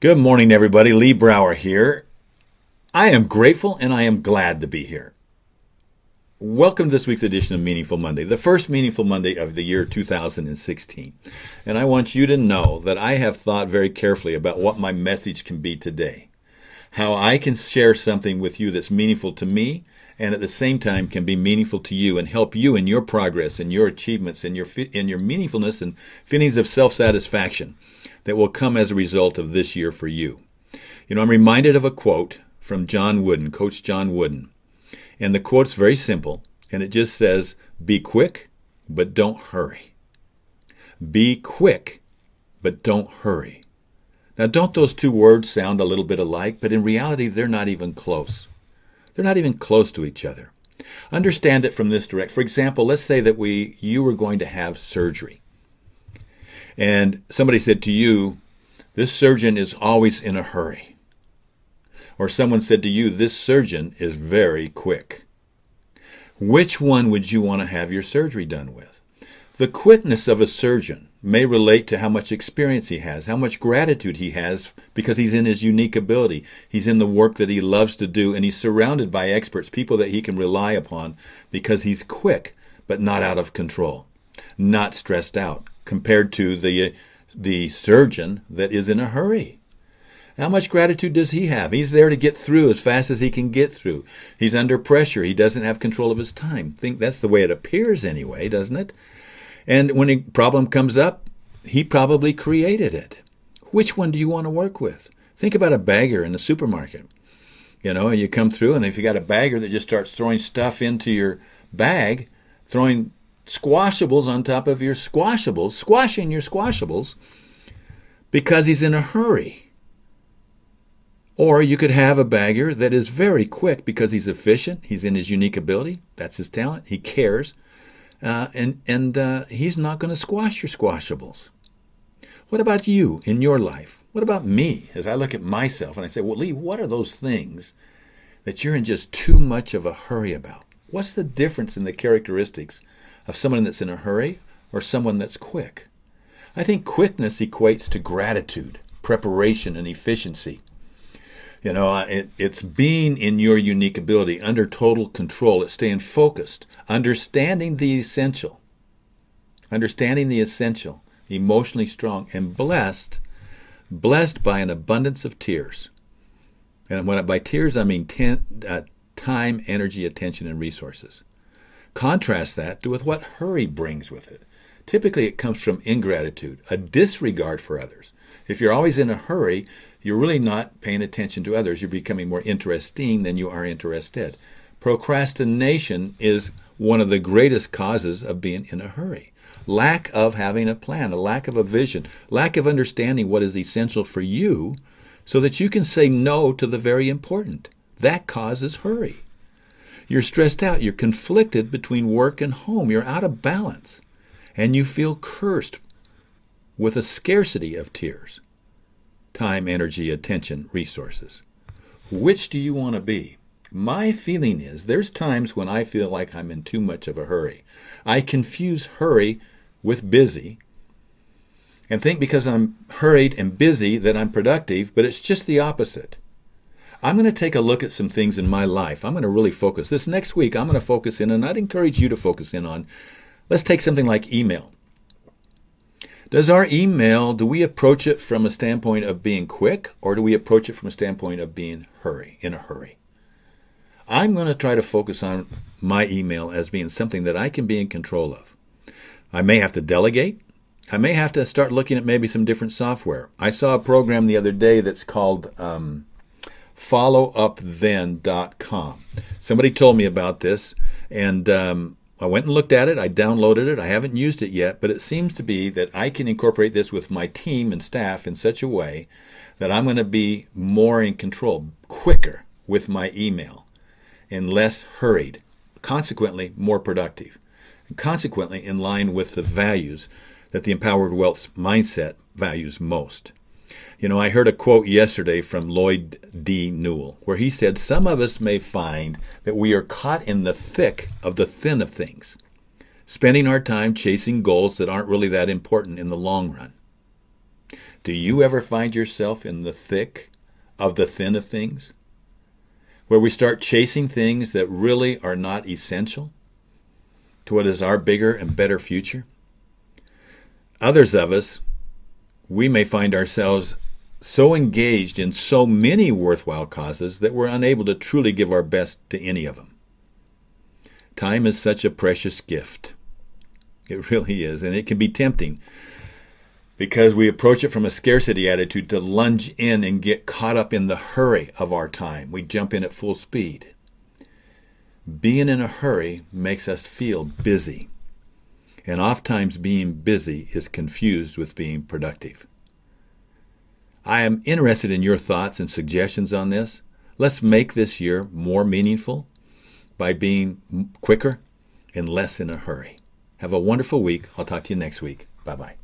Good morning, everybody. Lee Brower here. I am grateful and I am glad to be here. Welcome to this week's edition of Meaningful Monday, the first Meaningful Monday of the year 2016. And I want you to know that I have thought very carefully about what my message can be today, how I can share something with you that's meaningful to me and at the same time can be meaningful to you and help you in your progress and your achievements and your in your meaningfulness and feelings of self-satisfaction that will come as a result of this year for you. You know, I'm reminded of a quote from John Wooden, Coach John Wooden. And the quote's very simple, and it just says, Be quick, but don't hurry. Be quick, but don't hurry. Now, don't those two words sound a little bit alike? But in reality, they're not even close. They're not even close to each other. Understand it from this direct. For example, let's say that we you were going to have surgery and somebody said to you, This surgeon is always in a hurry. Or someone said to you, This surgeon is very quick. Which one would you want to have your surgery done with? The quickness of a surgeon may relate to how much experience he has, how much gratitude he has because he's in his unique ability. He's in the work that he loves to do, and he's surrounded by experts, people that he can rely upon because he's quick, but not out of control, not stressed out, compared to the the surgeon that is in a hurry. How much gratitude does he have? He's there to get through as fast as he can get through. He's under pressure. He doesn't have control of his time. think that's the way it appears anyway, doesn't it? And when a problem comes up, he probably created it. Which one do you want to work with? Think about a bagger in the supermarket. You know, and you come through, and if you got a bagger that just starts throwing stuff into your bag, throwing squashables on top of your squashables, squashing your squashables because he's in a hurry. Or you could have a bagger that is very quick because he's efficient, he's in his unique ability, that's his talent, he cares, uh, and, and uh, he's not going to squash your squashables. What about you in your life? What about me as I look at myself and I say, well, Lee, what are those things that you're in just too much of a hurry about? What's the difference in the characteristics of someone that's in a hurry or someone that's quick. I think quickness equates to gratitude, preparation, and efficiency. You know, it, it's being in your unique ability, under total control, it's staying focused, understanding the essential, understanding the essential, emotionally strong, and blessed, blessed by an abundance of tears. And when by tears, I mean ten, uh, time, energy, attention, and resources. Contrast that with what hurry brings with it. Typically, it comes from ingratitude, a disregard for others. If you're always in a hurry, you're really not paying attention to others. You're becoming more interesting than you are interested. Procrastination is one of the greatest causes of being in a hurry. Lack of having a plan, a lack of a vision, lack of understanding what is essential for you so that you can say no to the very important. That causes hurry. You're stressed out. You're conflicted between work and home. You're out of balance. And you feel cursed with a scarcity of tears time, energy, attention, resources. Which do you want to be? My feeling is there's times when I feel like I'm in too much of a hurry. I confuse hurry with busy and think because I'm hurried and busy that I'm productive, but it's just the opposite. I'm going to take a look at some things in my life. I'm going to really focus. This next week, I'm going to focus in, and I'd encourage you to focus in on. Let's take something like email. Does our email, do we approach it from a standpoint of being quick, or do we approach it from a standpoint of being hurry, in a hurry? I'm going to try to focus on my email as being something that I can be in control of. I may have to delegate. I may have to start looking at maybe some different software. I saw a program the other day that's called um, followupthen.com. Somebody told me about this, and um, I went and looked at it. I downloaded it. I haven't used it yet, but it seems to be that I can incorporate this with my team and staff in such a way that I'm going to be more in control, quicker with my email, and less hurried, consequently, more productive, and consequently, in line with the values that the empowered wealth mindset values most. You know, I heard a quote yesterday from Lloyd D. Newell where he said, Some of us may find that we are caught in the thick of the thin of things, spending our time chasing goals that aren't really that important in the long run. Do you ever find yourself in the thick of the thin of things? Where we start chasing things that really are not essential to what is our bigger and better future? Others of us, we may find ourselves so engaged in so many worthwhile causes that we're unable to truly give our best to any of them. Time is such a precious gift. It really is. And it can be tempting because we approach it from a scarcity attitude to lunge in and get caught up in the hurry of our time. We jump in at full speed. Being in a hurry makes us feel busy. And oftentimes being busy is confused with being productive. I am interested in your thoughts and suggestions on this. Let's make this year more meaningful by being quicker and less in a hurry. Have a wonderful week. I'll talk to you next week. Bye bye.